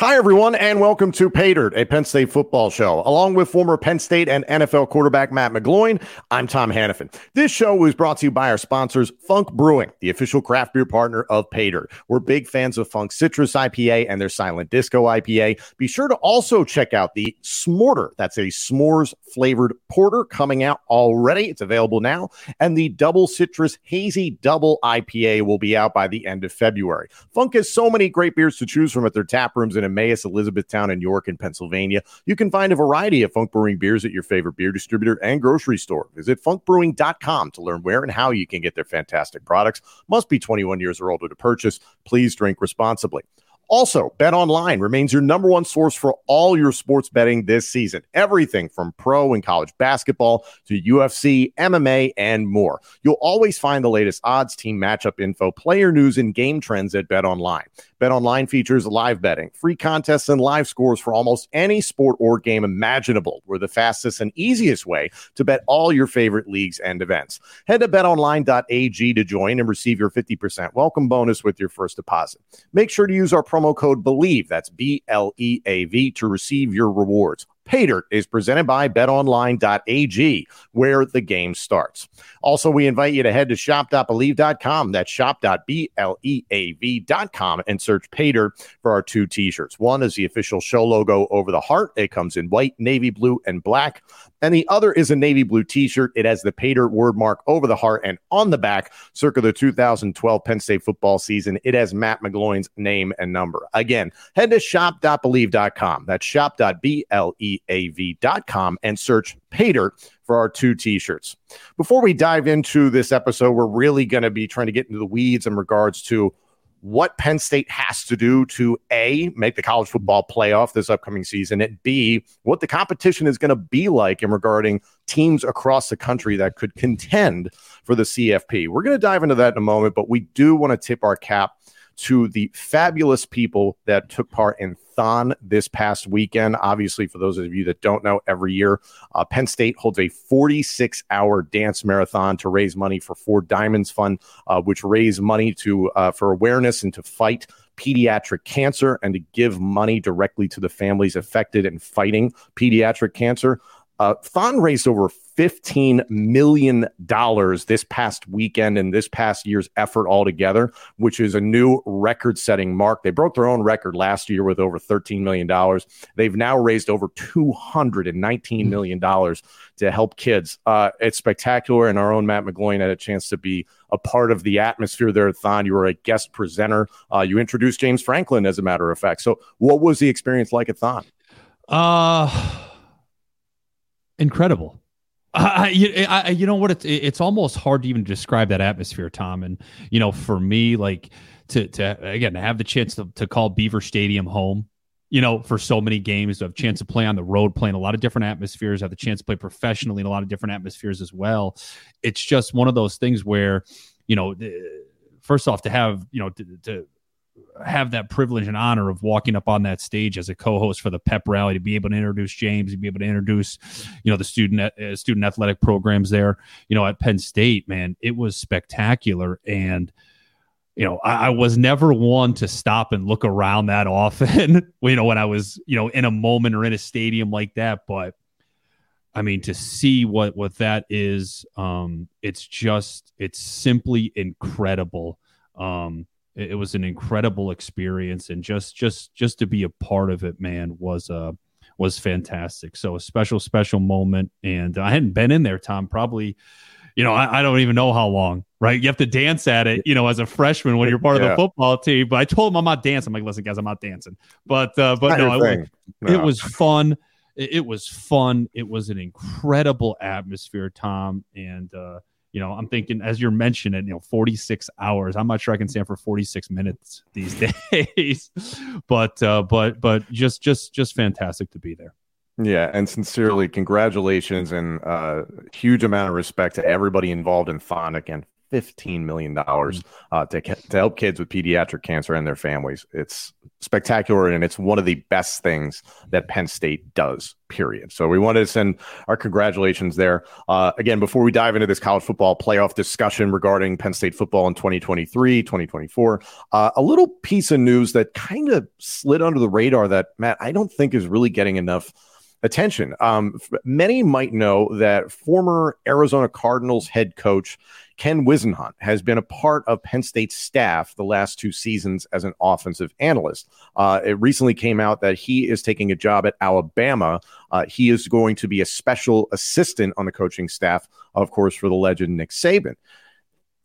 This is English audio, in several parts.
Hi, everyone, and welcome to Pay Dirt, a Penn State football show. Along with former Penn State and NFL quarterback Matt McGloin, I'm Tom Hannafin. This show is brought to you by our sponsors, Funk Brewing, the official craft beer partner of Pay Dirt. We're big fans of Funk Citrus IPA and their Silent Disco IPA. Be sure to also check out the S'morter. That's a s'mores flavored porter coming out already. It's available now. And the Double Citrus Hazy Double IPA will be out by the end of February. Funk has so many great beers to choose from at their tap rooms in Emmaus, Elizabethtown, and York in Pennsylvania. You can find a variety of Funk Brewing beers at your favorite beer distributor and grocery store. Visit funkbrewing.com to learn where and how you can get their fantastic products. Must be 21 years or older to purchase. Please drink responsibly. Also, Bet Online remains your number one source for all your sports betting this season. Everything from pro and college basketball to UFC, MMA, and more. You'll always find the latest odds, team matchup info, player news, and game trends at Bet Online. Bet Online features live betting, free contests, and live scores for almost any sport or game imaginable. We're the fastest and easiest way to bet all your favorite leagues and events. Head to betonline.ag to join and receive your 50% welcome bonus with your first deposit. Make sure to use our promo code BLEAV, that's B L E A V, to receive your rewards. Paydirt is presented by betonline.ag, where the game starts. Also, we invite you to head to shop.bleav.com. That's shop.bleav.com and search Paydirt for our two t shirts. One is the official show logo over the heart, it comes in white, navy blue, and black. And the other is a navy blue t shirt. It has the Paydirt word mark over the heart and on the back, circa the 2012 Penn State football season. It has Matt McGloin's name and number. Again, head to shop.bleav.com. That's shop.bleav.com and search Paydirt for our two t-shirts. Before we dive into this episode, we're really going to be trying to get into the weeds in regards to what Penn State has to do to A, make the college football playoff this upcoming season, and B, what the competition is going to be like in regarding teams across the country that could contend for the CFP. We're going to dive into that in a moment, but we do want to tip our cap to the fabulous people that took part in Thon this past weekend. Obviously, for those of you that don't know, every year uh, Penn State holds a 46 hour dance marathon to raise money for Four Diamonds Fund, uh, which raise money to uh, for awareness and to fight pediatric cancer and to give money directly to the families affected and fighting pediatric cancer. Uh, Thon raised over $15 million this past weekend and this past year's effort altogether, which is a new record setting mark. They broke their own record last year with over $13 million. They've now raised over $219 hmm. to help kids. Uh, it's spectacular. And our own Matt McGloin had a chance to be a part of the atmosphere there at Thon. You were a guest presenter. Uh, you introduced James Franklin, as a matter of fact. So, what was the experience like at Thon? Uh, incredible. I, you, I, you know what? It's it's almost hard to even describe that atmosphere, Tom. And you know, for me, like to to again to have the chance to, to call Beaver Stadium home, you know, for so many games, to have a chance to play on the road, play in a lot of different atmospheres, have the chance to play professionally in a lot of different atmospheres as well. It's just one of those things where, you know, first off, to have you know to, to have that privilege and honor of walking up on that stage as a co-host for the pep rally to be able to introduce James, to be able to introduce, you know, the student uh, student athletic programs there, you know, at Penn State. Man, it was spectacular, and you know, I, I was never one to stop and look around that often. you know, when I was you know in a moment or in a stadium like that, but. I mean, to see what what that is, um, it's just it's simply incredible. Um, it, it was an incredible experience, and just just just to be a part of it, man, was uh was fantastic. So a special special moment, and I hadn't been in there, Tom, probably. You know, I, I don't even know how long, right? You have to dance at it, you know, as a freshman when you're part yeah. of the football team. But I told him I'm not dancing. I'm like, listen, guys, I'm not dancing. But uh, but no, it, no, it was fun it, was fun. It was an incredible atmosphere, Tom, and uh, you know, I'm thinking as you're mentioning, you know, 46 hours. I'm not sure I can stand for 46 minutes these days, but uh, but but just just just fantastic to be there. Yeah, and sincerely, congratulations and uh, huge amount of respect to everybody involved in Thon. Again, $15 million uh, to, to help kids with pediatric cancer and their families. It's spectacular, and it's one of the best things that Penn State does, period. So we wanted to send our congratulations there. Uh, again, before we dive into this college football playoff discussion regarding Penn State football in 2023, 2024, uh, a little piece of news that kind of slid under the radar that, Matt, I don't think is really getting enough – attention. Um, many might know that former Arizona Cardinals head coach Ken Whisenhunt has been a part of Penn State's staff the last two seasons as an offensive analyst. Uh, it recently came out that he is taking a job at Alabama. Uh, he is going to be a special assistant on the coaching staff, of course, for the legend Nick Saban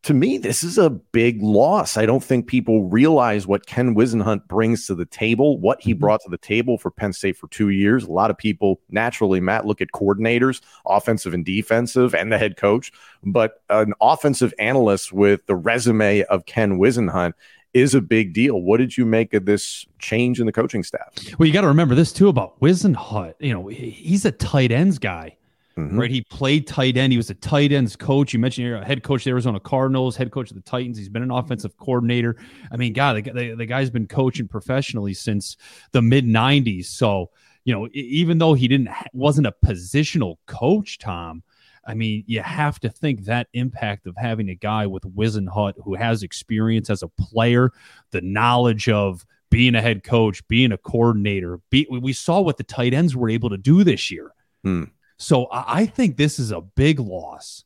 to me, this is a big loss. I don't think people realize what Ken Whisenhunt brings to the table, what he mm-hmm. brought to the table for Penn State for two years. A lot of people naturally, Matt, look at coordinators, offensive and defensive, and the head coach. But an offensive analyst with the resume of Ken Whisenhunt is a big deal. What did you make of this change in the coaching staff? Well, you got to remember this too about Whisenhunt. You know, he's a tight ends guy. Mm-hmm. Right, he played tight end. He was a tight ends coach. You mentioned you're a head coach of the Arizona Cardinals, head coach of the Titans. He's been an offensive coordinator. I mean, God, the, the, the guy's been coaching professionally since the mid '90s. So, you know, even though he didn't wasn't a positional coach, Tom, I mean, you have to think that impact of having a guy with Whisenhunt who has experience as a player, the knowledge of being a head coach, being a coordinator. Be, we saw what the tight ends were able to do this year. Hmm. So I think this is a big loss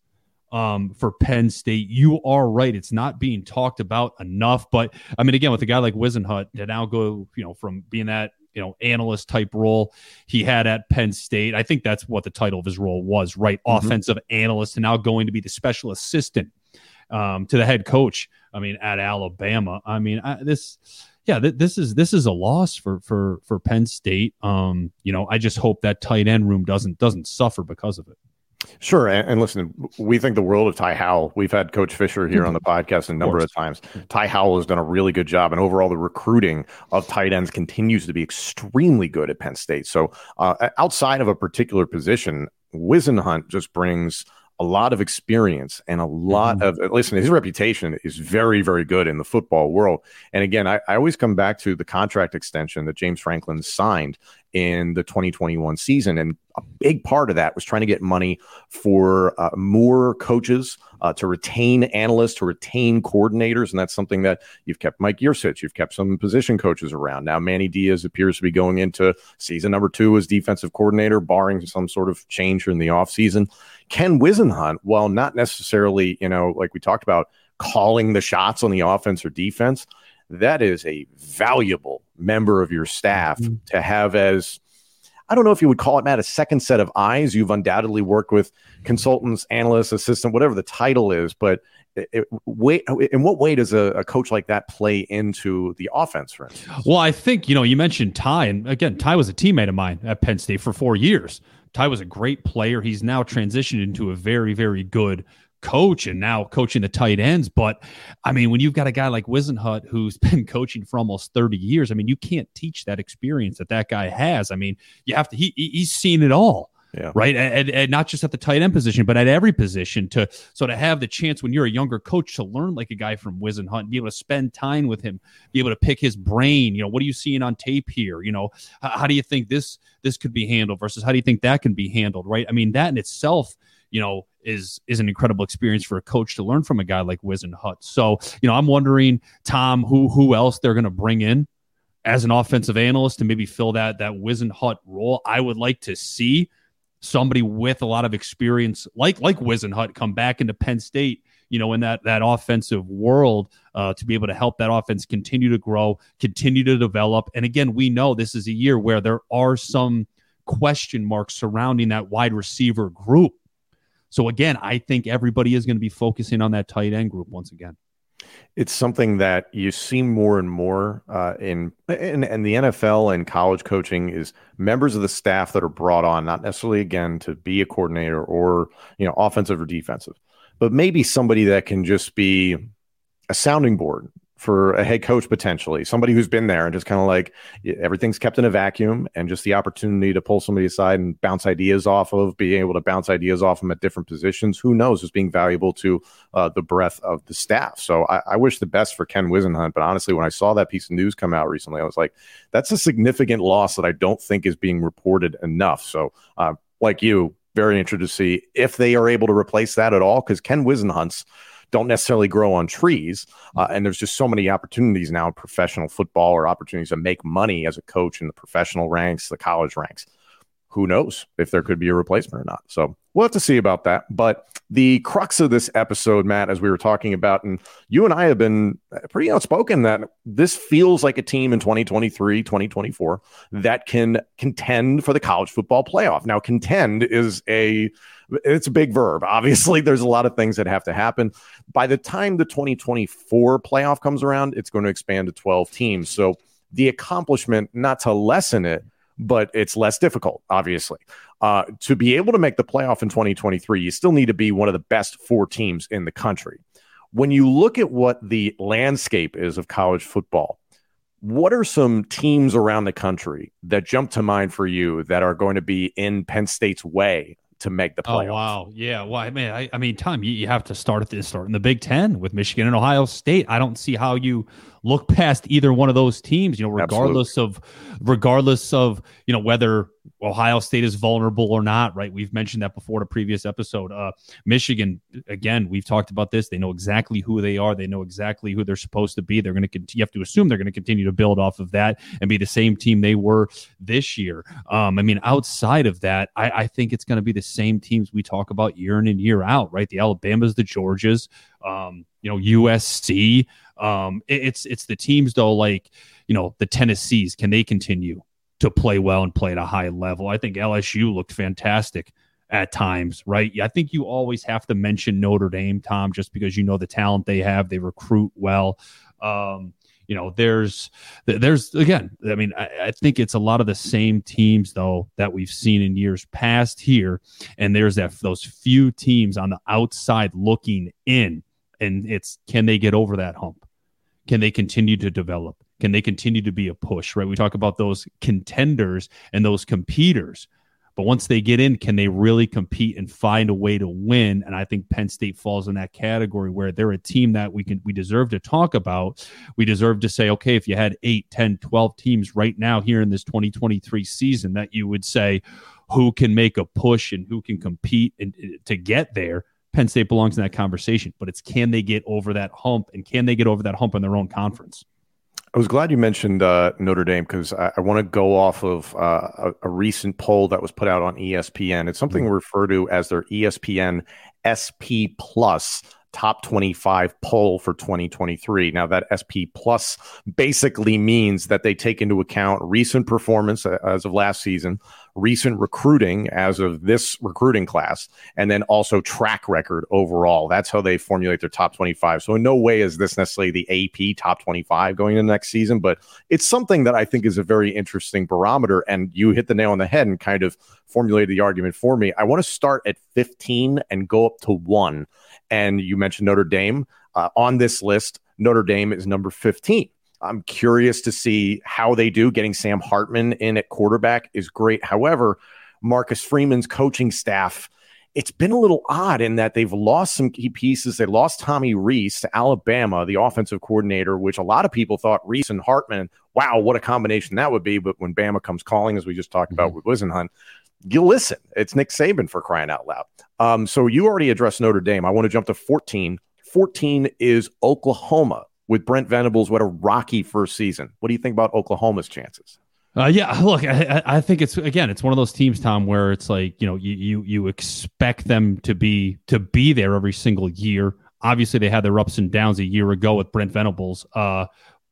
um, for Penn State. You are right; it's not being talked about enough. But I mean, again, with a guy like Whisenhunt to now go, you know, from being that you know analyst type role he had at Penn State, I think that's what the title of his role was, right? Mm-hmm. Offensive analyst, and now going to be the special assistant um, to the head coach. I mean, at Alabama. I mean, I, this yeah, th- this is this is a loss for for for Penn State. Um, you know, I just hope that tight end room doesn't doesn't suffer because of it. Sure, and, and, listen, we think the world of Ty Howle. We've had Coach Fisher here on the podcast a number of, of times. Ty Howle has done a really good job, and overall, the recruiting of tight ends continues to be extremely good at Penn State. So, uh, outside of a particular position, Whisenhunt just brings a lot of experience and a lot mm-hmm. of listen his reputation is very very good in the football world and again I, I, always come back to the contract extension that james franklin signed in the 2021 season. And a big part of that was trying to get money for uh, more coaches uh, to retain analysts, to retain coordinators. And that's something that you've kept Mike Yurcich, you've kept some position coaches around. Now, Manny Diaz appears to be going into season number two as defensive coordinator, barring some sort of change in the offseason. Ken Whisenhunt, while not necessarily, you know, like we talked about, calling the shots on the offense or defense, that is a valuable member of your staff mm-hmm. to have as I don't know if you would call it, Matt, a second set of eyes. You've undoubtedly worked with consultants, analysts, assistant, whatever the title is, but it, wait, in what way does a, a, coach like that play into the offense, for instance? Well, I think, you know, you mentioned Ty, and again, Ty was a teammate of mine at Penn State for four years. Ty was a great player. He's now transitioned into a very, very good coach and now coaching the tight ends. But I mean, when you've got a guy like Whisenhunt who's been coaching for almost 30 years, I mean, you can't teach that experience that that guy has. I mean, you have to, he, he's seen it all. Yeah. Right. And, and, not just at the tight end position, but at every position to so to have the chance when you're a younger coach to learn like a guy from Whisenhunt, be able to spend time with him, be able to pick his brain. You know, what are you seeing on tape here? You know, how, how do you think this this could be handled versus how do you think that can be handled? Right. I mean, that in itself you know, is is an incredible experience for a coach to learn from a guy like Whisenhunt. So, you know, I'm wondering, Tom, who who else they're going to bring in as an offensive analyst to maybe fill that that Whisenhunt role. I would like to see somebody with a lot of experience like like Whisenhunt come back into Penn State, you know, in that that offensive world uh, to be able to help that offense continue to grow, continue to develop. And again, we know this is a year where there are some question marks surrounding that wide receiver group. So again, I think everybody is going to be focusing on that tight end group once again. It's something that you see more and more uh, in, in in the NFL and college coaching is members of the staff that are brought on, not necessarily again to be a coordinator or you know offensive or defensive, but maybe somebody that can just be a sounding board for a head coach potentially, somebody who's been there and just kind of like everything's kept in a vacuum and just the opportunity to pull somebody aside and bounce ideas off of, being able to bounce ideas off them at different positions. Who knows is being valuable to uh, the breadth of the staff. So I, I, wish the best for Ken Whisenhunt. But honestly, when I saw that piece of news come out recently, I was like, that's a significant loss that I don't think is being reported enough. So, uh, like you, very interested to see if they are able to replace that at all because Ken Whisenhunt's don't necessarily grow on trees. Uh, and there's just so many opportunities now in professional football or opportunities to make money as a coach in the professional ranks, the college ranks. Who knows if there could be a replacement or not? So we'll have to see about that. But the crux of this episode, Matt, as we were talking about, and you and I have been pretty outspoken that this feels like a team in 2023, 2024 that can contend for the college football playoff. Now, contend is a it's a big verb. Obviously, there's a lot of things that have to happen. By the time the 2024 playoff comes around, it's going to expand to 12 teams. So the accomplishment, not to lessen it, but it's less difficult, obviously. Uh, to be able to make the playoff in 2023, you still need to be one of the best four teams in the country. When you look at what the landscape is of college football, what are some teams around the country that jump to mind for you that are going to be in Penn State's way to make the oh, playoffs. Oh wow, yeah. Well, I mean, I, I mean, Tom, you, you have to start at the start in the Big Ten with Michigan and Ohio State. I don't see how you look past either one of those teams. You know, regardless Absolutely. of regardless of you know whether Ohio State is vulnerable or not. Right? We've mentioned that before in a previous episode. Uh, Michigan, again, we've talked about this. They know exactly who they are. They know exactly who they're supposed to be. They're going to. You have to assume they're going to continue to build off of that and be the same team they were this year. Um, I mean, outside of that, I, I think it's going to be the same teams we talk about year in and year out. Right? The Alabamas, the Georgias. Um, you know, USC. Um, it, it's it's the teams though, like you know the Tennessees. Can they continue to play well and play at a high level? I think LSU looked fantastic at times, right? I think you always have to mention Notre Dame, Tom, just because you know the talent they have. They recruit well. Um, you know, there's, there's again. I mean, I, I, think it's a lot of the same teams though that we've seen in years past here, and there's that those few teams on the outside looking in, and it's can they get over that hump? Can they continue to develop? Can they continue to be a push, right? We talk about those contenders and those competitors. But once they get in, can they really compete and find a way to win? And I think Penn State falls in that category where they're a team that we can we deserve to talk about. We deserve to say, okay, if you had 8, 10, 12 teams right now here in this 2023 season that you would say who can make a push and who can compete and uh, to get there, Penn State belongs in that conversation, but it's can they get over that hump and can they get over that hump in their own conference? I was glad you mentioned uh, Notre Dame because I, I want to go off of uh, a, a, recent poll that was put out on ESPN. It's something mm-hmm. referred to as their ESPN SP Plus top 25 poll for 2023. Now, that SP Plus basically means that they take into account recent performance uh, as of last season, recent recruiting as of this recruiting class, and then also track record overall. That's how they formulate their top 25. So, in no way is this necessarily the AP top 25 going into next season, but it's something that I think is a very interesting barometer. And you hit the nail on the head and kind of formulated the argument for me. I want to start at 15 and go up to one and you mentioned Notre Dame. Uh, on this list, Notre Dame is number 15. I'm curious to see how they do. Getting Sam Hartman in at quarterback is great. However, Marcus Freeman's coaching staff, it's been a little odd in that they've lost some key pieces. They lost Tommy Reese to Alabama, the offensive coordinator, which a lot of people thought Reese and Hartman, wow, what a combination that would be. But when Bama comes calling, as we just talked mm-hmm. about with Whisenhunt, you listen. It's Nick Saban for crying out loud. Um, so you already addressed Notre Dame. I want to jump to 14. 14 is Oklahoma with Brent Venables. What a rocky first season. What do you think about Oklahoma's chances? Uh, yeah, look, I, I think it's again, it's one of those teams, Tom, where it's like you know you you you expect them to be to be there every single year. Obviously, they had their ups and downs a year ago with Brent Venables, uh,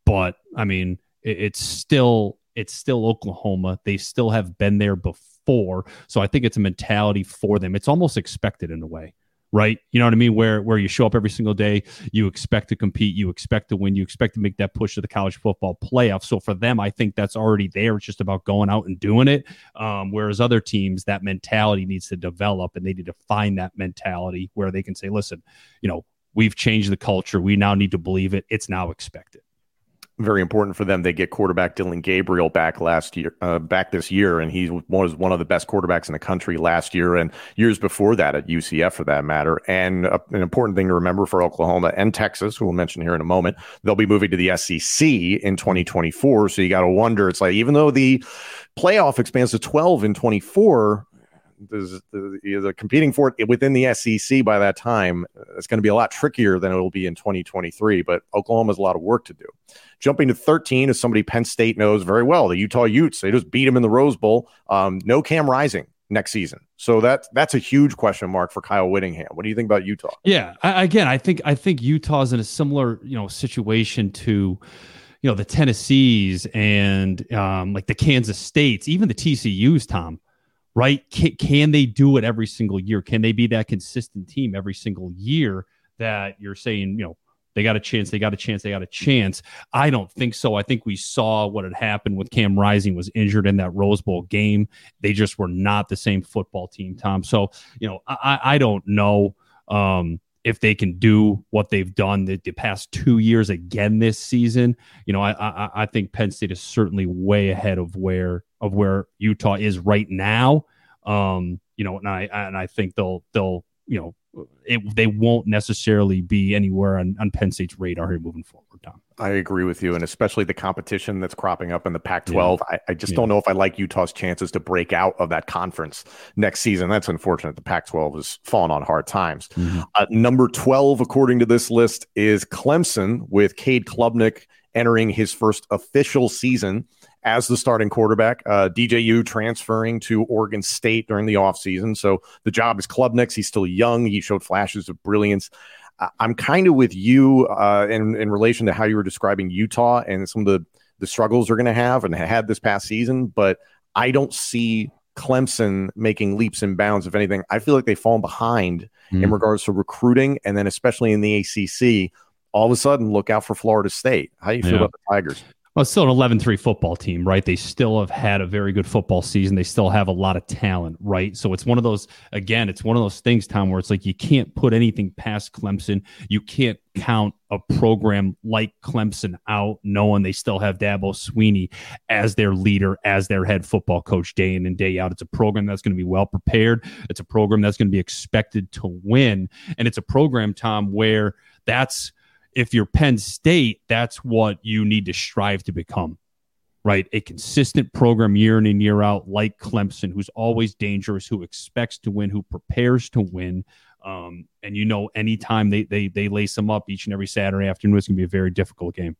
but I mean, it, it's still it's still Oklahoma. They still have been there before. So I think it's a mentality for them. It's almost expected in a way, right? You know what I mean? Where where you show up every single day, you expect to compete, you expect to win, you expect to make that push to the college football playoff. So for them, I think that's already there. It's just about going out and doing it. Um, whereas other teams, that mentality needs to develop, and they need to find that mentality where they can say, listen, you know we've changed the culture. We now need to believe it. It's now expected very important for them. They get quarterback Dillon Gabriel back last year, uh, back this year, and he was one of the best quarterbacks in the country last year and years before that at UCF, for that matter. And an important thing to remember for Oklahoma and Texas, who we'll mention here in a moment, they'll be moving to the SEC in 2024. So you got to wonder. It's like even though the playoff expands to 12 in 24, the, the, competing for it within the SEC by that time. It's going to be a lot trickier than it will be in 2023. But Oklahoma has a lot of work to do. Jumping to 13 is somebody Penn State knows very well. The Utah Utes. They just beat them in the Rose Bowl. Um, no Cam Rising next season. So that that's a huge question mark for Kyle Whittingham. What do you think about Utah? Yeah, I, again, I think I think Utah's in a similar you know situation to you know the Tennessees and um, like the Kansas States, even the TCU's. Tom, right? Can, can they do it every single year? Can they be that consistent team every single year that you're saying you know they got a chance. They got a chance. They got a chance. I don't think so. I think we saw what had happened with Cam Rising was injured in that Rose Bowl game. They just were not the same football team, Tom. So, you know, I, I don't know um, if they can do what they've done the, the, past two years again this season. You know, I, I, I think Penn State is certainly way ahead of where of where Utah is right now. Um, you know, and I and I think they'll they'll you know it, they won't necessarily be anywhere on, on Penn State's radar here moving forward, Tom. I agree with you, and especially the competition that's cropping up in the Pac-12. Yeah. I, I, just yeah. don't know if I like Utah's chances to break out of that conference next season. That's unfortunate. The Pac-12 has fallen on hard times. Mm-hmm. Uh, number 12, according to this list, is Clemson with Cade Klubnik entering his first official season as the starting quarterback. Uh, DJU transferring to Oregon State during the offseason. So the job is Klubnik's. He's still young. He showed flashes of brilliance. I'm kind of with you uh, in, in relation to how you were describing Utah and some of the, the struggles they're going to have and had this past season, but I don't see Clemson making leaps and bounds. If anything, I feel like they've fallen behind mm. in regards to recruiting, and then especially in the ACC. All of a sudden, look out for Florida State. How do you feel yeah. about the Tigers? Well, it's still an 11 3 football team, right? They still have had a very good football season. They still have a lot of talent, right? So it's one of those, again, it's one of those things, Tom, where it's like you can't put anything past Clemson. You can't count a program like Clemson out, knowing they still have Dabo Swinney as their leader, as their head football coach day in and day out. It's a program that's going to be well prepared. It's a program that's going to be expected to win. And it's a program, Tom, where that's if you're Penn State, that's what you need to strive to become, right? A consistent program year in and year out, like Clemson, who's always dangerous, who expects to win, who prepares to win. Um, and you know, anytime they they they lace them up each and every Saturday afternoon, it's going to be a very difficult game.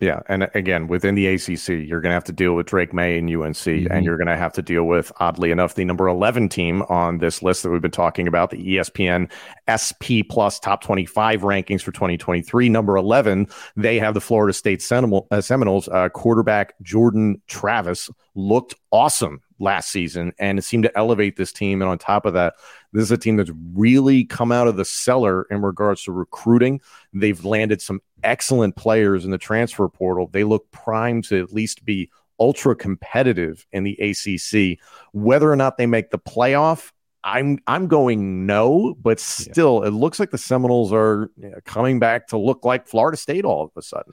Yeah, and again, within the ACC, you're going to have to deal with Drake Maye and UNC, mm-hmm. and you're going to have to deal with, oddly enough, the number 11 team on this list that we've been talking about, the ESPN SP Plus Top 25 rankings for 2023. Number 11, they have the Florida State Seminole, uh, Seminoles uh, quarterback Jordan Travis looked awesome last season and it seemed to elevate this team. And on top of that, this is a team that's really come out of the cellar in regards to recruiting. They've landed some excellent players in the transfer portal. They look primed to at least be ultra competitive in the ACC. Whether or not they make the playoff, I'm I'm going no, but still, yeah. it looks like the Seminoles are you know, coming back to look like Florida State all of a sudden.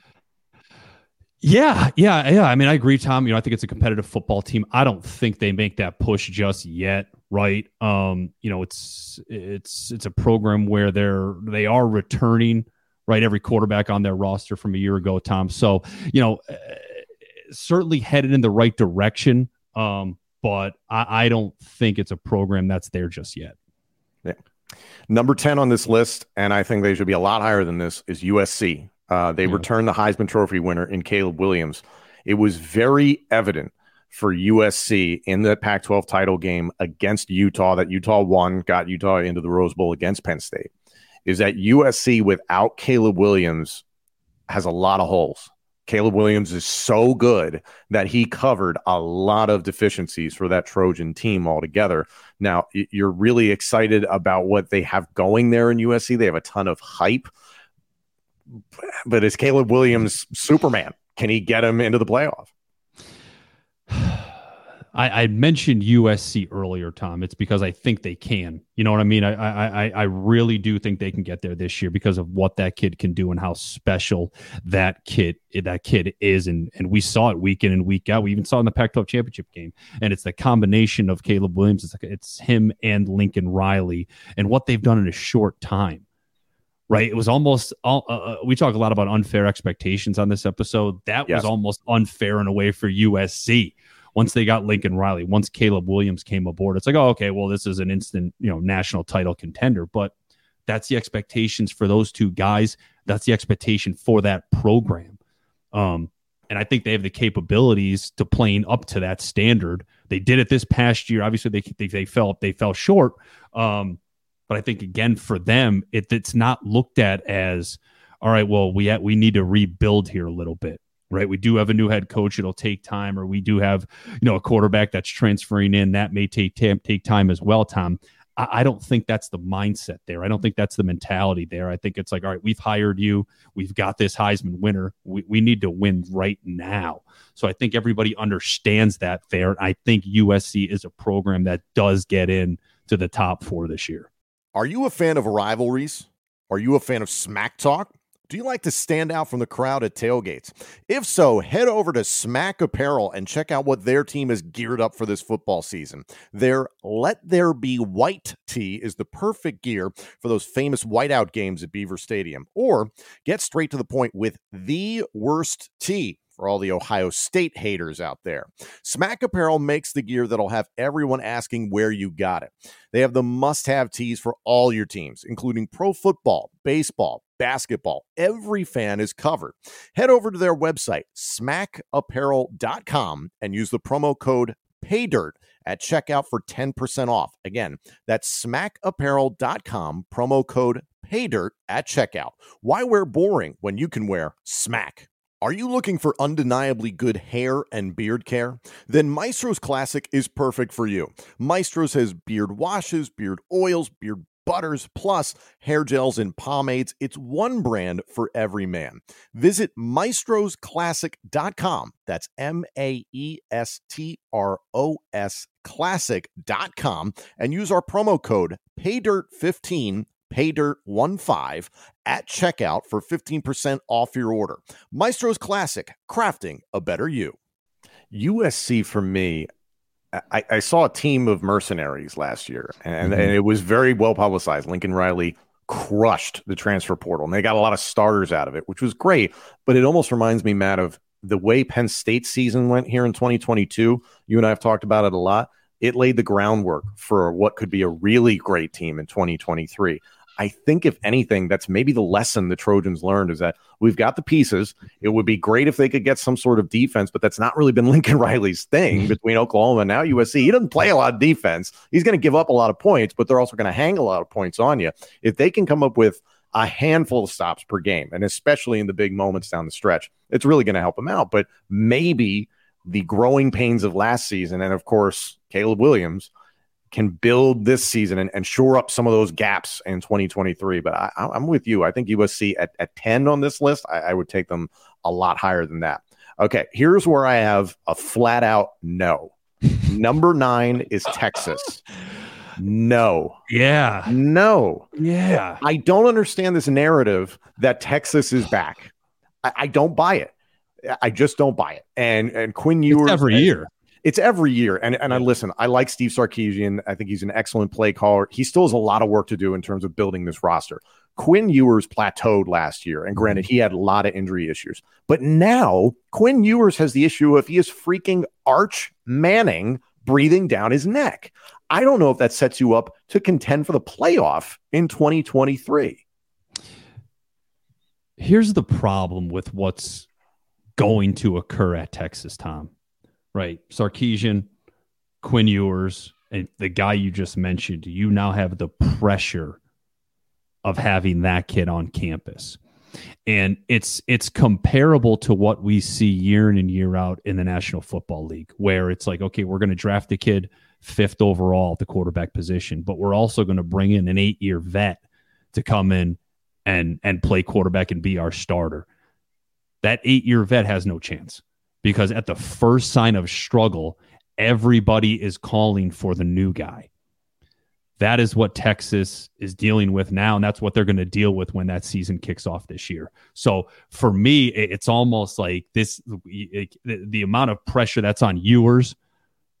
Yeah, yeah, yeah. I mean, I agree, Tom. You know, I think it's a competitive football team. I don't think they make that push just yet, right? Um, you know, it's it's it's a program where they're they are returning right every quarterback on their roster from a year ago, Tom. So, you know, uh, certainly headed in the right direction. Um, but I, I don't think it's a program that's there just yet. Yeah. Number 10 on this list, and I think they should be a lot higher than this, is USC. Uh, they yeah. returned the Heisman Trophy winner in Caleb Williams. It was very evident for USC in the Pac 12 title game against Utah that Utah won, got Utah into the Rose Bowl against Penn State. Is that USC without Caleb Williams has a lot of holes. Caleb Williams is so good that he covered a lot of deficiencies for that Trojan team altogether. Now, you're really excited about what they have going there in USC. They have a ton of hype but is Caleb Williams Superman? Can he get him into the playoff? I, I, mentioned USC earlier, Tom. It's because I think they can. You know what I mean? I, I I really do think they can get there this year because of what that kid can do and how special that kid that kid is. And and we saw it week in and week out. We even saw in the Pac-12 championship game. And it's the combination of Caleb Williams. It's like it's him and Lincoln Riley and what they've done in a short time right? It was almost uh, uh, we talk a lot about unfair expectations on this episode. That yes. was almost unfair in a way for USC once they got Lincoln Riley, once Caleb Williams came aboard, it's like, oh, okay, well, this is an instant, you know, national title contender. But that's the expectations for those two guys. That's the expectation for that program. Um, and I think they have the capabilities to playing up to that standard. They did it this past year. Obviously, they they, they fell they fell short. Um, but I think again for them, it, it's not looked at as all right. Well, we we need to rebuild here a little bit right? We do have a new head coach; it'll take time, or we do have, you know, a quarterback that's transferring in that may take take time as well. Tom, I, I don't think that's the mindset there. I don't think that's the mentality there. I think it's like, all right, we've hired you, we've got this Heisman winner, we we need to win right now. So I think everybody understands that there. I think USC is a program that does get in to the top four this year. Are you a fan of rivalries? Are you a fan of smack talk? Do you like to stand out from the crowd at tailgates? If so, head over to Smack Apparel and check out what their team is geared up for this football season. Their Let There Be White tee is the perfect gear for those famous whiteout games at Beaver Stadium. Or get straight to the point with the worst tee for all the Ohio State haters out there. Smack Apparel makes the gear that'll have everyone asking where you got it. They have the must have tees for all your teams, including pro football, baseball, basketball. Every fan is covered. Head over to their website, smackapparel.com, and use the promo code PAYDIRT at checkout for 10% off. Again, that's smackapparel.com, promo code PAYDIRT at checkout. Why wear boring when you can wear smack? Are you looking for undeniably good hair and beard care? Then Maestro's Classic is perfect for you. Maestro's has beard washes, beard oils, beard butters, plus hair gels and pomades. It's one brand for every man. Visit maestrosclassic.com. That's M A E S T R O S classic.com and use our promo code PAYDIRT15 paydirt15 at checkout for 15% off your order. Maestro's Classic, crafting a better you. USC for me, I, I saw a team of mercenaries last year, and, mm-hmm. and it was very well publicized. Lincoln Riley crushed the transfer portal, and they got a lot of starters out of it, which was great. But it almost reminds me, Matt, of the way Penn State season went here in 2022. You and I have talked about it a lot. It laid the groundwork for what could be a really great team in 2023. I think, if anything, that's maybe the lesson the Trojans learned is that we've got the pieces. It would be great if they could get some sort of defense, but that's not really been Lincoln Riley's thing between Oklahoma and now USC. He doesn't play a lot of defense. He's going to give up a lot of points, but they're also going to hang a lot of points on you. If they can come up with a handful of stops per game, and especially in the big moments down the stretch, it's really going to help them out. But maybe the growing pains of last season, and of course, Caleb Williams – can build this season and, and shore up some of those gaps in 2023. But I, am with you. I think USC at, at 10 on this list, I, I would take them a lot higher than that. Okay, here's where I have a flat out no. Number nine is Texas. No. Yeah. No. Yeah. I don't understand this narrative that Texas is back. I, I don't buy it. I just don't buy it. And and Quinn Ewers every year it's every year. And and I listen, I like Steve Sarkisian. I think he's an excellent play caller. He still has a lot of work to do in terms of building this roster. Quinn Ewers plateaued last year, and granted, mm-hmm. he had a lot of injury issues. But now Quinn Ewers has the issue of he is freaking Arch Manning breathing down his neck. I don't know if that sets you up to contend for the playoff in 2023. Here's the problem with what's going to occur at Texas, Tom right? Sarkisian, Quinn Ewers, and the guy you just mentioned, you now have the pressure of having that kid on campus. And it's it's comparable to what we see year in and year out in the National Football League, where it's like, okay, we're going to draft a kid fifth overall at the quarterback position, but we're also going to bring in an eight year vet to come in and and play quarterback and be our starter. That eight year vet has no chance because at the first sign of struggle, everybody is calling for the new guy. That is what Texas is dealing with now, and that's what they're going to deal with when that season kicks off this year. So for me, it's almost like this: the, the amount of pressure that's on Ewers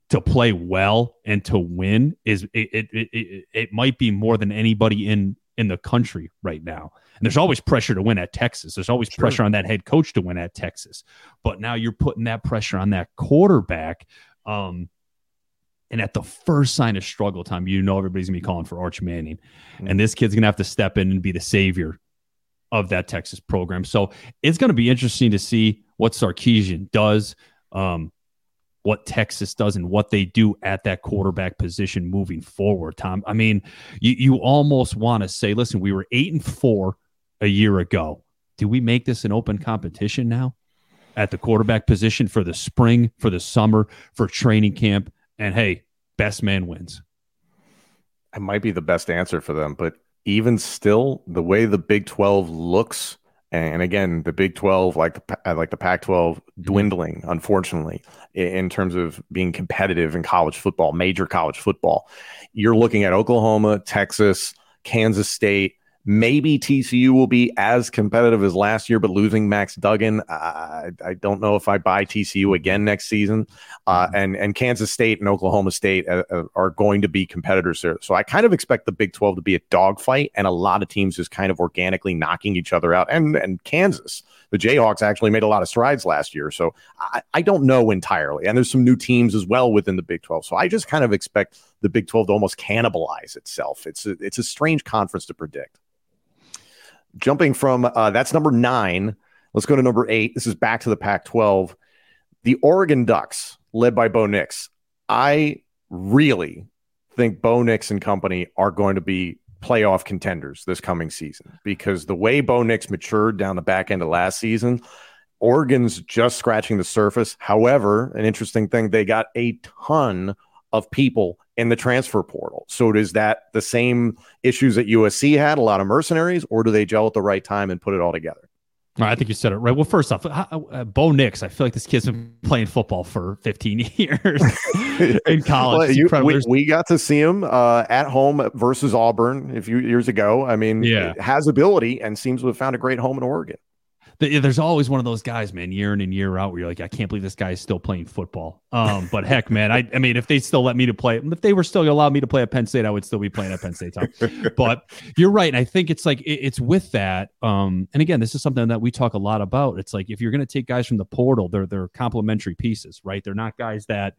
to play well and to win is it, it, it, it might be more than anybody in in the country right now. And there's always pressure to win at Texas. There's always sure. pressure on that head coach to win at Texas. But now you're putting that pressure on that quarterback. Um, and at the first sign of struggle time, you know everybody's gonna be calling for Arch Manning. Mm-hmm. And this kid's gonna have to step in and be the savior of that Texas program. So it's gonna be interesting to see what Sarkisian does. Um, what Texas does and what they do at that quarterback position moving forward, Tom. I mean, you, you almost want to say, listen, we were eight and four a year ago. Do we make this an open competition now at the quarterback position for the spring, for the summer, for training camp? And hey, best man wins. It might be the best answer for them, but even still, the way the Big 12 looks and again, the Big Twelve, like the uh, like the Pac twelve, mm-hmm. dwindling, unfortunately, in terms of being competitive in college football, major college football. You're looking at Oklahoma, Texas, Kansas State, Maybe TCU will be as competitive as last year, but losing Max Duggan, I, I don't know if I buy TCU again next season. Uh, mm-hmm. and and Kansas State and Oklahoma State uh, uh, are going to be competitors there. So I kind of expect the Big Twelve to be a dogfight, and a lot of teams just kind of organically knocking each other out. And and Kansas, the Jayhawks actually made a lot of strides last year. So I, I don't know entirely. And there's some new teams as well within the Big Twelve. So I just kind of expect the Big Twelve to almost cannibalize itself. It's a, it's a strange conference to predict jumping from uh, that's number nine. Let's go to number eight. This is back to the Pac 12. The Oregon Ducks, led by Bo Nix. I really think Bo Nix and company are going to be playoff contenders this coming season because the way Bo Nix matured down the back end of last season, Oregon's just scratching the surface. However, an interesting thing, they got a ton of people in the transfer portal. So is that the same issues that USC had, a lot of mercenaries, or do they gel at the right time and put it all together? I think you said it right. Well, first off, uh, Bo Nix, I feel like this kid's been playing football for 15 years in college. well, you, we, we, got to see him uh, at home versus Auburn a few years ago. I mean, yeah. has ability and seems to have found a great home in Oregon there's always one of those guys, man, year in and year out, where you're like, I can't believe this guy is still playing football. Um, but heck, man, I, I mean, if they still let me to play, if they were still allow me to play at Penn State, I would still be playing at Penn State. Tom. but you're right, and I think it's like it, it's with that. Um, and again, this is something that we talk a lot about. It's like if you're going to take guys from the portal, they're they're complementary pieces, right? They're not guys that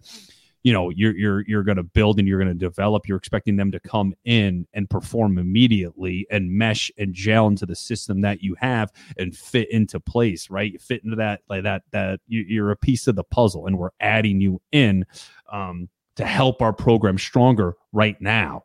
you know you're you're you're going to build and you're going to develop you're expecting them to come in and perform immediately and mesh and gel into the system that you have and fit into place right? You fit into that like that that you're a piece of the puzzle and we're adding you in um, to help our program stronger right now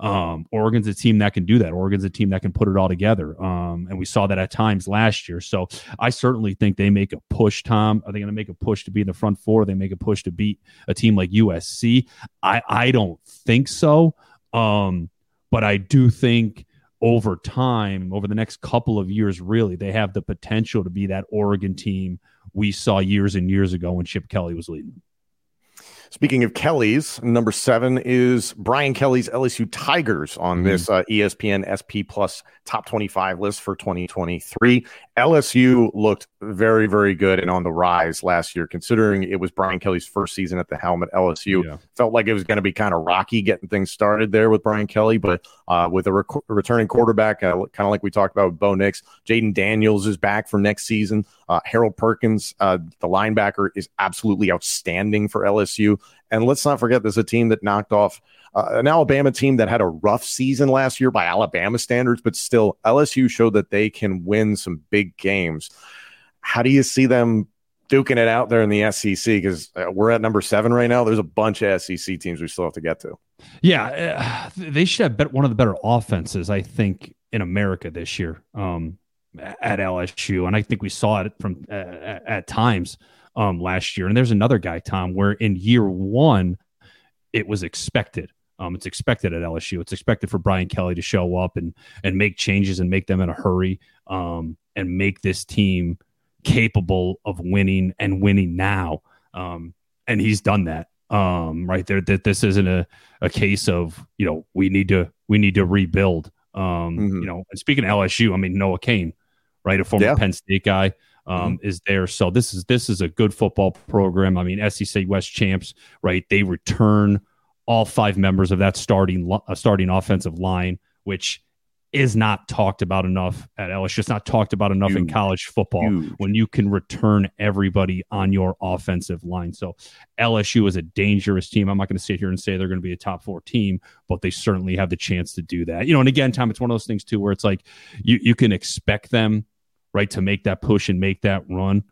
um, Oregon's a team that can do that. Oregon's a team that can put it all together. Um, and we saw that at times last year. So I certainly think they make a push, Tom. Are they going to make a push to be in the front four? They make a push to beat a team like USC. I, I don't think so. Um, but I do think over time, over the next couple of years, really, they have the potential to be that Oregon team we saw years and years ago when Chip Kelly was leading. Speaking of Kelly's, number seven is Brian Kelly's LSU Tigers on mm-hmm. this uh, ESPN SP Plus top 25 list for 2023. LSU looked very, very good and on the rise last year, considering it was Brian Kelly's first season at the helm at LSU. Yeah. Felt like it was going to be kind of rocky getting things started there with Brian Kelly, but uh, with a rec- returning quarterback, uh, kind of like we talked about with Bo Nix, Jayden Daniels is back for next season. Uh, Harold Perkins, uh, the linebacker, is absolutely outstanding for LSU. And let's not forget, there's a team that knocked off uh, an Alabama team that had a rough season last year by Alabama standards, but still, LSU showed that they can win some big games. How do you see them duking it out there in the SEC? Because uh, we're at number seven right now. There's a bunch of SEC teams we still have to get to. Yeah, uh, they should have one of the better offenses, I think, in America this year um, at LSU, and I think we saw it from uh, at times um, last year. And there's another guy, Tom, where in year one, it was expected. Um, it's expected at LSU. It's expected for Brian Kelly to show up and and make changes and make them in a hurry um, and make this team capable of winning and winning now. Um, and he's done that. Um, right there, that this isn't a, a case of you know we need to we need to rebuild. Um, mm-hmm. you know, and speaking of LSU, I mean Noah Cain, right, a former yeah. Penn State guy, um, mm-hmm. is there. So this is this is a good football program. I mean, SEC West champs, right? They return all five members of that starting uh, starting offensive line, which is not talked about enough at LSU. It's not talked about enough Huge. in college football Huge. when you can return everybody on your offensive line. So LSU is a dangerous team. I'm not going to sit here and say they're going to be a top four team, but they certainly have the chance to do that. You know, and again, Tom, it's one of those things too where it's like you you can expect them right to make that push and make that run.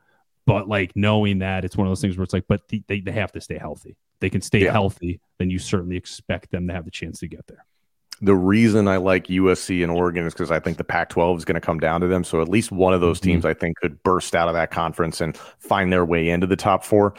But like knowing that it's one of those things where it's like, but they, they have to stay healthy. They can stay yeah. healthy, then you certainly expect them to have the chance to get there. The reason I like USC and Oregon is because I think the Pac 12 is going to come down to them. So at least one of those mm-hmm. teams I think could burst out of that conference and find their way into the top four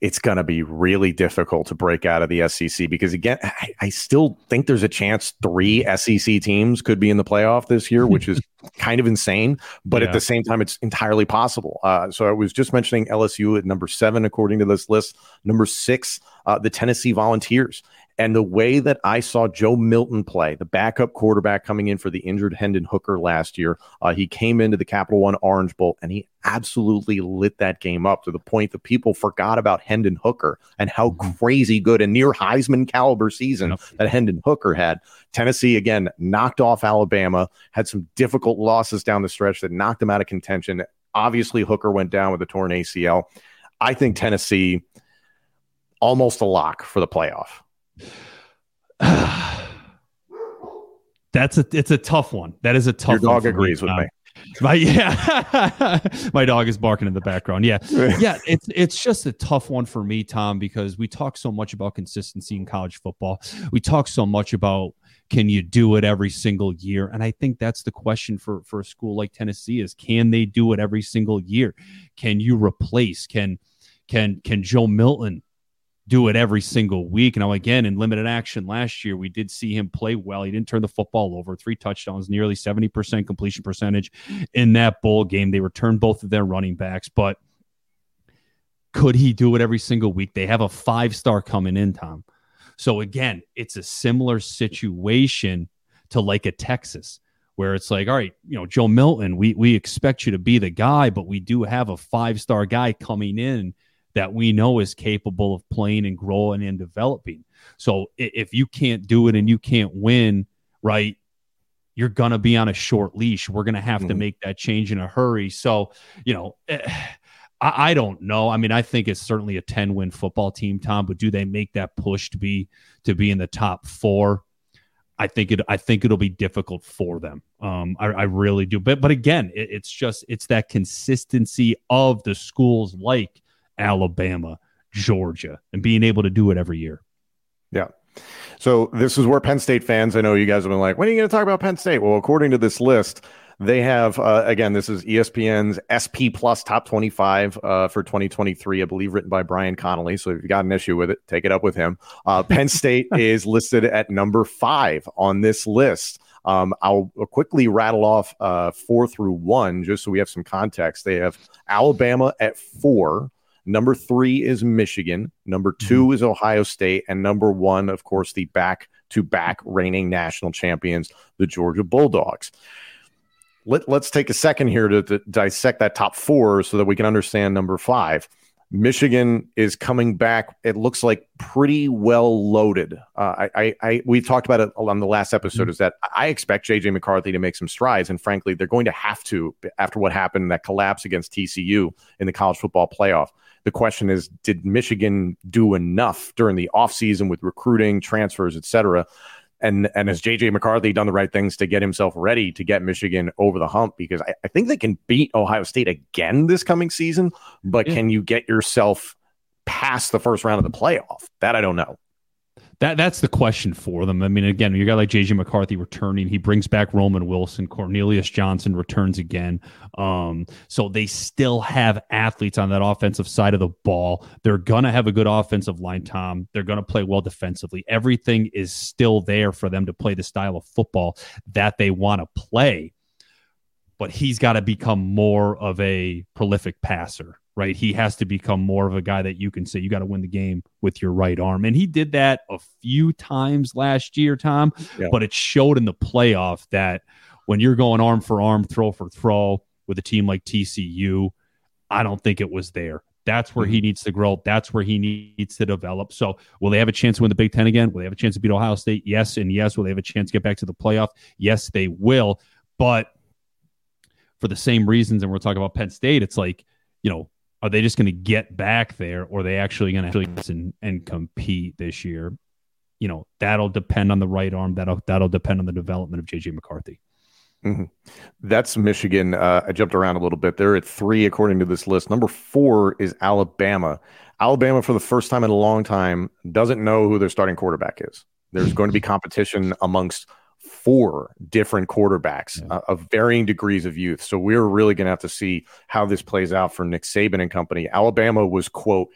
it's going to be really difficult to break out of the SEC because again, I, I, still think there's a chance three SEC teams could be in the playoff this year, which is kind of insane. But yeah. at the same time, it's entirely possible. Uh, so I was just mentioning LSU at number seven according to this list. Number six, uh, the Tennessee Volunteers. And the way that I saw Joe Milton play, the backup quarterback coming in for the injured Hendon Hooker last year, uh, he came into the Capital One Orange Bowl and he absolutely lit that game up to the point that people forgot about Hendon Hooker and how mm-hmm. crazy good a near Heisman caliber season that Hendon Hooker had. Tennessee, again, knocked off Alabama, had some difficult losses down the stretch that knocked them out of contention. Obviously, Hooker went down with a torn ACL. I think Tennessee almost a lock for the playoff. That's a it's a tough one. That is a tough. Your dog agrees me. with uh, me. My yeah, my dog is barking in the background. Yeah, yeah. It's it's just a tough one for me, Tom, because we talk so much about consistency in college football. We talk so much about can you do it every single year, and I think that's the question for for a school like Tennessee is can they do it every single year? Can you replace? Can can can Joe Milton do it every single week. Now, again, in limited action last year, we did see him play well. He didn't turn the football over, three touchdowns, nearly 70% completion percentage in that bowl game. They returned both of their running backs, but could he do it every single week? They have a five star coming in, Tom. So, again, it's a similar situation to like a Texas where it's like, all right, you know, Joe Milton, we we expect you to be the guy, but we do have a five star guy coming in that we know is capable of playing and growing and developing. So if you can't do it and you can't win, right, you're going to be on a short leash. We're going to have mm-hmm. to make that change in a hurry. So, you know, eh, I, I, don't know. I mean, I think it's certainly a 10 win football team, Tom, but do they make that push to be to be in the top four? I think it. I think it'll be difficult for them. Um, I, I really do. But but again, it, it's just it's that consistency of the schools like Alabama, Georgia, and being able to do it every year. Yeah. So this is where Penn State fans, I know you guys have been like, when are you going to talk about Penn State? Well, according to this list, they have uh, again, this is ESPN's SP Plus Top 25 uh, for 2023, I believe, written by Brian Connelly. So if you've got an issue with it, take it up with him. Uh, Penn State is listed at number five on this list. Um, I'll quickly rattle off uh, four through one just so we have some context. They have Alabama at four. Number three is Michigan. Number 2 mm-hmm. is Ohio State. And number one, of course, the back to back reigning national champions, the Georgia Bulldogs. Let, let's take a second here to, to dissect that top four so that we can understand number five. Michigan is coming back. It looks like pretty well loaded. Uh, I, I, I, we talked about it on the last episode. Mm-hmm. Is that I expect JJ McCarthy to make some strides, and frankly, they're going to have to after what happened that collapse against TCU in the college football playoff. The question is, did Michigan do enough during the offseason with recruiting, transfers, et cetera? And, and has JJ McCarthy done the right things to get himself ready to get Michigan over the hump? Because I, I think they can beat Ohio State again this coming season, but yeah. can you get yourself past the first round of the playoff? That I don't know that that's the question for them. I mean, again, you got like JJ McCarthy returning. He brings back Roman Wilson. Cornelius Johnson returns again. Um, so they still have athletes on that offensive side of the ball. They're gonna have a good offensive line, Tom. They're gonna play well defensively. Everything is still there for them to play the style of football that they want to play. But he's got to become more of a prolific passer right? He has to become more of a guy that you can say you got to win the game with your right arm. And he did that a few times last year, Tom, yeah. but it showed in the playoff that when you're going arm for arm, throw for throw with a team like TCU, I don't think it was there. That's where he mm-hmm. needs to grow. That's where he needs to develop. So, will they have a chance to win the Big Ten again? Will they have a chance to beat Ohio State? Yes, and yes. Will they have a chance to get back to the playoff? Yes, they will. But for the same reasons, and we're talking about Penn State, it's like, you know, are they just going to get back there or are they actually going to and, and compete this year? You know, that'll depend on the right arm. That'll that'll depend on the development of JJ McCarthy. Mm-hmm. That's Michigan. Uh, I jumped around a little bit. They're at three according to this list. Number four is Alabama. Alabama, for the first time in a long time, doesn't know who their starting quarterback is. There's going to be competition amongst four different quarterbacks yeah. uh, of varying degrees of youth. So we're really going to have to see how this plays out for Nick Saban and company. Alabama was, quote,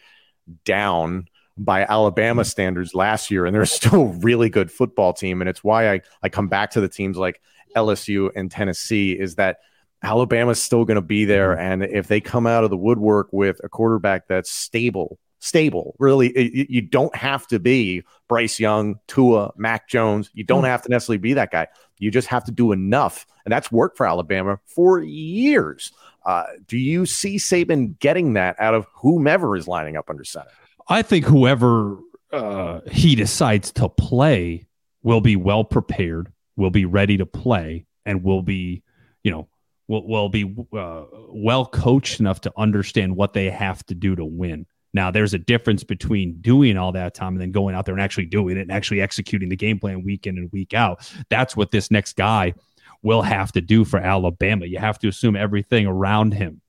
down by Alabama mm-hmm. standards last year, and they're still a really good football team. And it's why I, I come back to the teams like LSU and Tennessee is that Alabama's still going to be there. Mm-hmm. And if they come out of the woodwork with a quarterback that's stable, stable. Really, it, you don't have to be Bryce Young, Tua, Mac Jones. You don't hmm. have to necessarily be that guy. You just have to do enough, and that's worked for Alabama for years. Uh, do you see Saban getting that out of whomever is lining up under center? I think whoever uh, he decides to play will be well prepared, will be ready to play, and will be, you know, will, will be uh, well coached enough to understand what they have to do to win. Now, there's a difference between doing all that time and then going out there and actually doing it and actually executing the game plan week in and week out. That's what this next guy will have to do for Alabama. You have to assume everything around him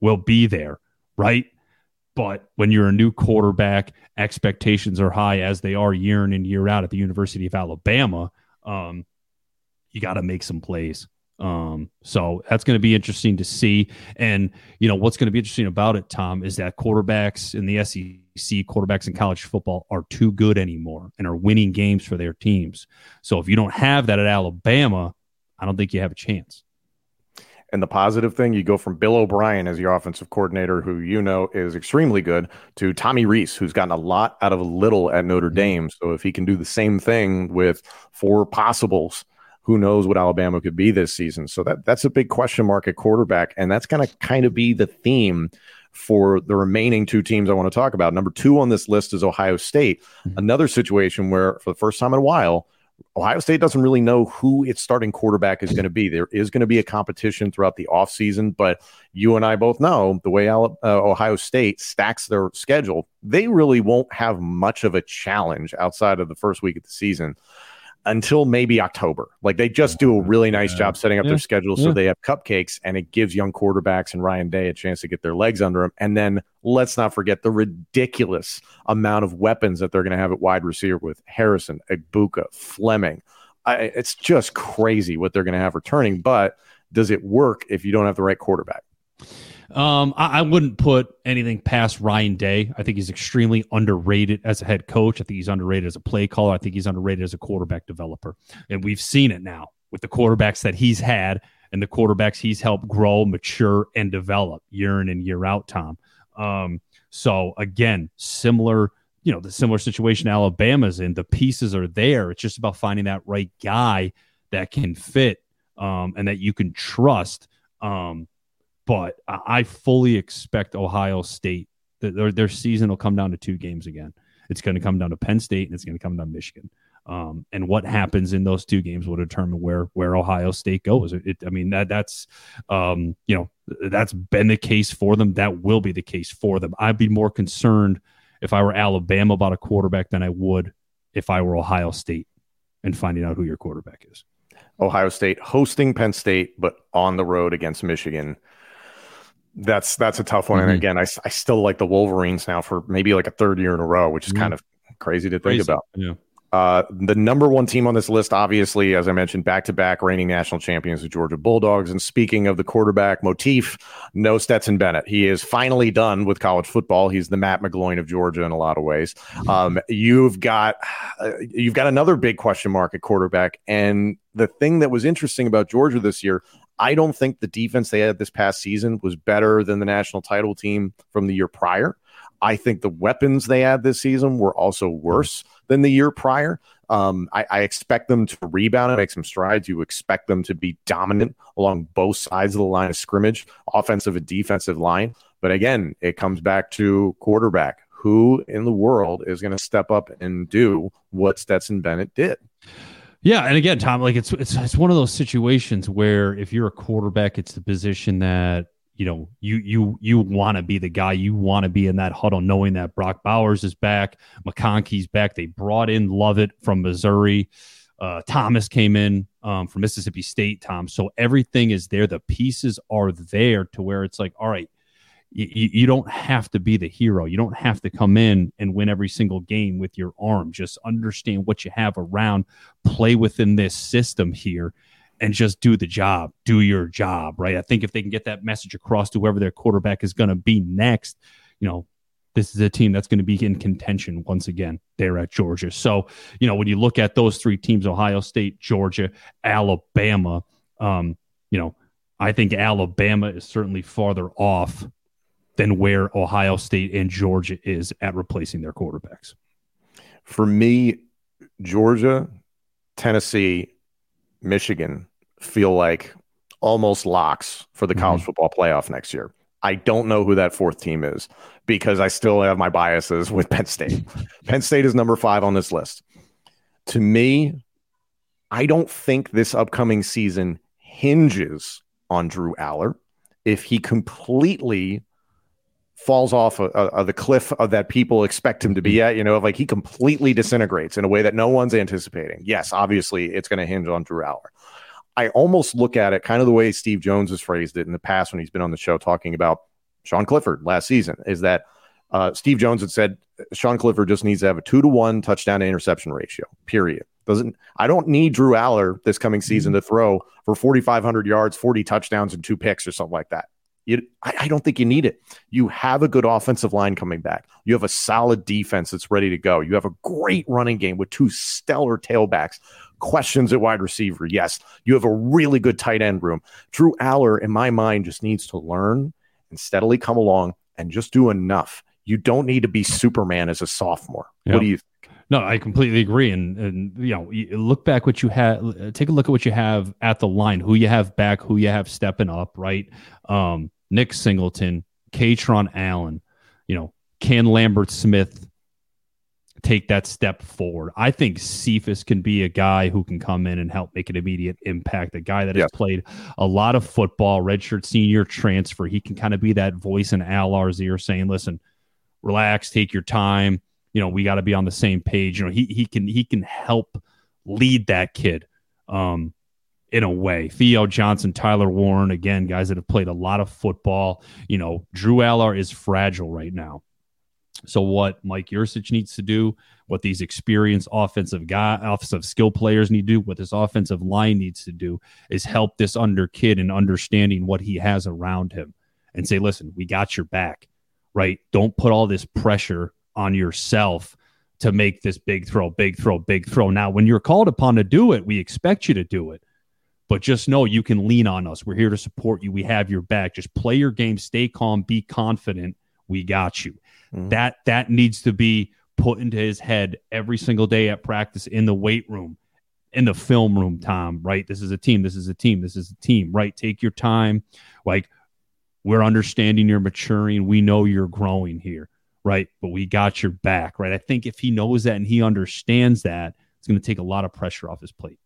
will be there, right? But when you're a new quarterback, expectations are high as they are year in and year out at the University of Alabama. Um, you got to make some plays. Um, so that's going to be interesting to see. And, you know, what's going to be interesting about it, Tom, is that quarterbacks in the SEC, quarterbacks in college football are too good anymore and are winning games for their teams. So if you don't have that at Alabama, I don't think you have a chance. And the positive thing, you go from Bill O'Brien as your offensive coordinator, who you know is extremely good, to Tommy Rees, who's gotten a lot out of little at Notre mm-hmm. Dame. So if he can do the same thing with four possibles who knows what Alabama could be this season. So that that's a big question mark at quarterback, and that's going to kind of be the theme for the remaining two teams I want to talk about. Number two on this list is Ohio State, mm-hmm. another situation where for the first time in a while. Ohio State doesn't really know who its starting quarterback is going to be. There is going to be a competition throughout the offseason, but you and I both know the way uh, Ohio State stacks their schedule, they really won't have much of a challenge outside of the first week of the season until maybe October. Like they just do a really nice job setting up yeah. their schedule so yeah. they have cupcakes and it gives young quarterbacks and Ryan Day a chance to get their legs under them. And then let's not forget the ridiculous amount of weapons that they're going to have at wide receiver with Harrison, Egbuka, Fleming. I, it's just crazy what they're going to have returning. But does it work if you don't have the right quarterback? Um, I, I, wouldn't put anything past Ryan Day. I think he's extremely underrated as a head coach. I think he's underrated as a play caller. I think he's underrated as a quarterback developer. And we've seen it now with the quarterbacks that he's had and the quarterbacks he's helped grow, mature, and develop year in and year out, Tom. Um, so again, similar, you know, the similar situation Alabama's in. The pieces are there. It's just about finding that right guy that can fit um, and that you can trust. Um, but I fully expect Ohio State their their season will come down to two games again. It's going to come down to Penn State and it's going to come down to Michigan. Um, and what happens in those two games will determine where where Ohio State goes. It, I mean that that's um, you know that's been the case for them. That will be the case for them. I'd be more concerned if I were Alabama about a quarterback than I would if I were Ohio State and finding out who your quarterback is. Ohio State hosting Penn State, but on the road against Michigan. That's that's a tough one. Mm-hmm. And again, I, I still like the Wolverines now for maybe like a third year in a row, which is mm-hmm. kind of crazy to think about. Yeah. Uh, the number one team on this list, obviously, as I mentioned, back to back reigning national champions, the Georgia Bulldogs. And speaking of the quarterback motif, no Stetson Bennett. He is finally done with college football. He's the Matt McGloin of Georgia in a lot of ways. Um, you've got uh, you've got another big question mark at quarterback, and the thing that was interesting about Georgia this year, I don't think the defense they had this past season was better than the national title team from the year prior. I think the weapons they had this season were also worse than the year prior. Um, I, I, expect them to rebound and make some strides. You expect them to be dominant along both sides of the line of scrimmage, offensive and defensive line. But again, it comes back to quarterback. Who in the world is going to step up and do what Stetson Bennett did? Yeah, and again, Tom, like it's it's it's one of those situations where if you're a quarterback, it's the position that you know you you you want to be the guy. You want to be in that huddle knowing that brock bowers is back mcconkey's back. They brought in lovett from missouri. Uh, thomas came in um, from mississippi state tom. So everything is there. The pieces are there to where it's like all right you, you don't have to be the hero you don't have to come in and win every single game with your arm just understand what you have around play within this system here and just do the job, do your job, right? I think if they can get that message across to whoever their quarterback is going to be next, you know, this is a team that's going to be in contention once again there at Georgia. So, you know, when you look at those three teams, Ohio State, Georgia, Alabama, um, you know, I think Alabama is certainly farther off than where Ohio State and Georgia is at replacing their quarterbacks. For me, Georgia, Tennessee, Michigan feel like almost locks for the college mm-hmm. football playoff next year. I don't know who that fourth team is because I still have my biases with Penn State. Penn State is number five on this list. To me, I don't think this upcoming season hinges on Drew Allar. If he completely falls off of, of, the cliff of that people expect him to be at, you know, like he completely disintegrates in a way that no one's anticipating. Yes, obviously it's going to hinge on Drew Allar. I almost look at it kind of the way Steve Jones has phrased it in the past when he's been on the show talking about Sean Clifford last season is that uh, Steve Jones had said Sean Clifford just needs to have a two to one touchdown to interception ratio, period. Doesn't I don't need Drew Allar this coming season mm-hmm. to throw for 4,500 yards, 40 touchdowns, and two picks or something like that. You, I, I don't think you need it. You have a good offensive line coming back. You have a solid defense that's ready to go. You have a great running game with two stellar tailbacks questions at wide receiver. Yes, you have a really good tight end room. Drew Allar, in my mind, just needs to learn and steadily come along and just do enough. You don't need to be Superman as a sophomore. Yep. What do you think? No, I completely agree. And and you know, look back what you have. Take a look at what you have at the line. Who you have back. Who you have stepping up. Right. Um, Nick Singleton, Kaytron Allen. You know, can Lambert Smith take that step forward. I think Cephus can be a guy who can come in and help make an immediate impact. A guy that has played a lot of football, redshirt senior transfer. He can kind of be that voice in Allar's ear saying, listen, relax, take your time. You know, we got to be on the same page. You know, he he can he can help lead that kid. Um, in a way. Theo Johnson, Tyler Warren, again, guys that have played a lot of football. You know, Drew Allar is fragile right now. So what Mike Yurcich needs to do, what these experienced offensive guy, offensive skill players need to do, what this offensive line needs to do is help this under kid in understanding what he has around him and say, listen, we got your back, right? Don't put all this pressure on yourself to make this big throw, big throw, big throw. Now, when you're called upon to do it, we expect you to do it. But just know you can lean on us. We're here to support you. We have your back. Just play your game, stay calm, be confident. We got you. Mm-hmm. That that needs to be put into his head every single day at practice in the weight room, in the film room, Tom, right? This is a team, this is a team, this is a team, right? Take your time. Like we're understanding you're maturing. We know you're growing here, right? But we got your back, right? I think if he knows that and he understands that, it's going to take a lot of pressure off his plate.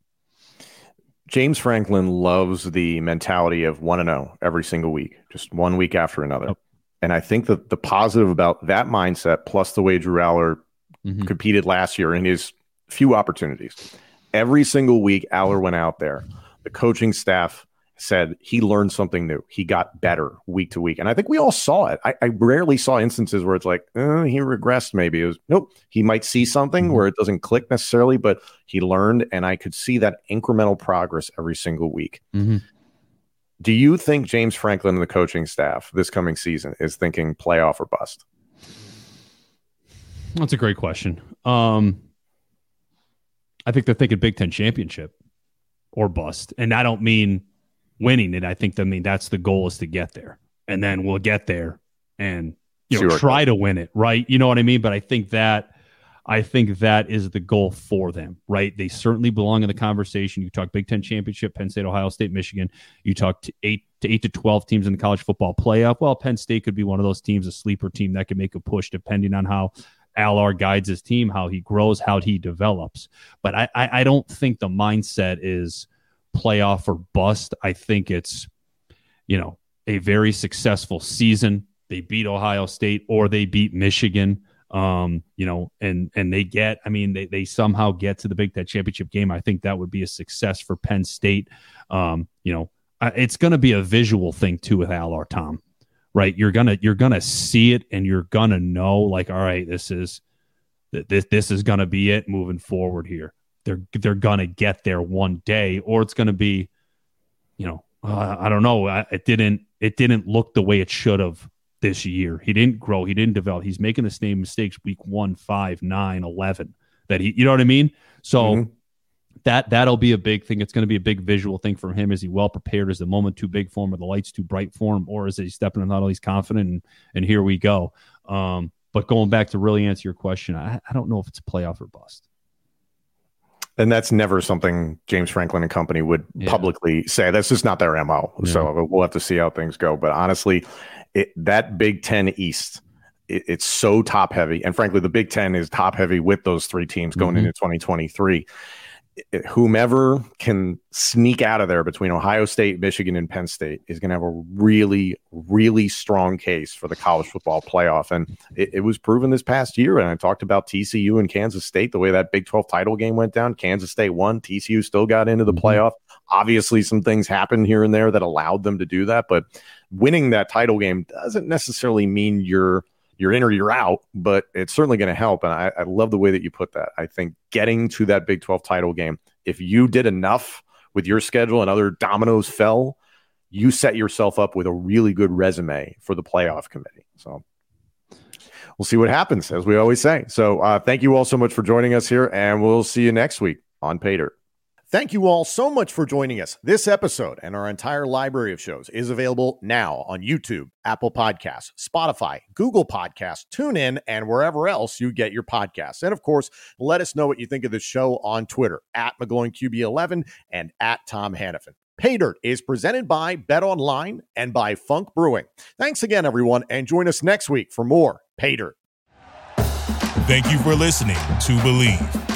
James Franklin loves the mentality of 1 and 0 every single week, just one week after another. And I think that the positive about that mindset, plus the way Drew Allar mm-hmm. competed last year in his few opportunities, every single week Allar went out there. The coaching staff said he learned something new. He got better week to week. And I think we all saw it. I, I rarely saw instances where it's like, oh, he regressed maybe. It was, nope, he might see something mm-hmm. where it doesn't click necessarily, but he learned. And I could see that incremental progress every single week. Mm-hmm. Do you think James Franklin and the coaching staff this coming season is thinking playoff or bust? That's a great question. Um, I think they're thinking Big Ten championship or bust, and I don't mean winning it. I think I mean that's the goal is to get there, and then we'll get there and you know try to win it, right? You know what I mean? But I think that I think that is the goal for them, right? They certainly belong in the conversation. You talk Big Ten championship, Penn State, Ohio State, Michigan. You talk to eight to eight to twelve teams in the college football playoff. Well, Penn State could be one of those teams, a sleeper team that could make a push, depending on how Allar guides his team, how he grows, how he develops. But I, I, I don't think the mindset is playoff or bust. I think it's, you know, a very successful season. They beat Ohio State or they beat Michigan. Um, you know, and and they get, I mean, they they somehow get to the Big Ten championship game. I think that would be a success for Penn State. Um, you know, it's going to be a visual thing too with Allar Tom, right? You're gonna you're gonna see it and you're gonna know, like, all right, this is this this is gonna be it moving forward here they're they're gonna get there one day, or it's gonna be, you know, uh, I don't know. It didn't it didn't look the way it should have this year. He didn't grow. He didn't develop. He's making the same mistakes week one, five, nine, eleven. That he, you know what I mean? So. Mm-hmm. That that'll be a big thing. It's going to be a big visual thing for him. Is he well prepared? Is the moment too big for him, or the lights too bright for him, or is he stepping in all he's confident and, and here we go? Um, but going back to really answer your question, I, I don't know if it's a playoff or bust. And that's never something James Franklin and company would yeah. publicly say. That's just not their MO. Yeah. So we'll have to see how things go. But honestly, it, that Big Ten East, it, it's so top heavy. And frankly, the Big Ten is top heavy with those three teams going mm-hmm. into 2023 whomever can sneak out of there between Ohio State, Michigan, and Penn State is going to have a really, really strong case for the college football playoff. And it, it, was proven this past year. And I talked about TCU and Kansas State, the way that Big 12 title game went down. Kansas State won, TCU still got into the mm-hmm. playoff. Obviously, some things happened here and there that allowed them to do that. But winning that title game doesn't necessarily mean you're you're in or you're out, but it's certainly going to help. And I, I, love the way that you put that. I think getting to that Big 12 title game, if you did enough with your schedule and other dominoes fell, you set yourself up with a really good resume for the playoff committee. So we'll see what happens, as we always say. So uh, thank you all so much for joining us here, and we'll see you next week on Paydirt. Thank you all so much for joining us. This episode and our entire library of shows is available now on YouTube, Apple Podcasts, Spotify, Google Podcasts, TuneIn, and wherever else you get your podcasts. And of course, let us know what you think of the show on Twitter at McGloinQB11 and at Tom Hannafin. Paydirt is presented by Bet Online and by Funk Brewing. Thanks again, everyone, and join us next week for more Paydirt. Thank you for listening to Bleav.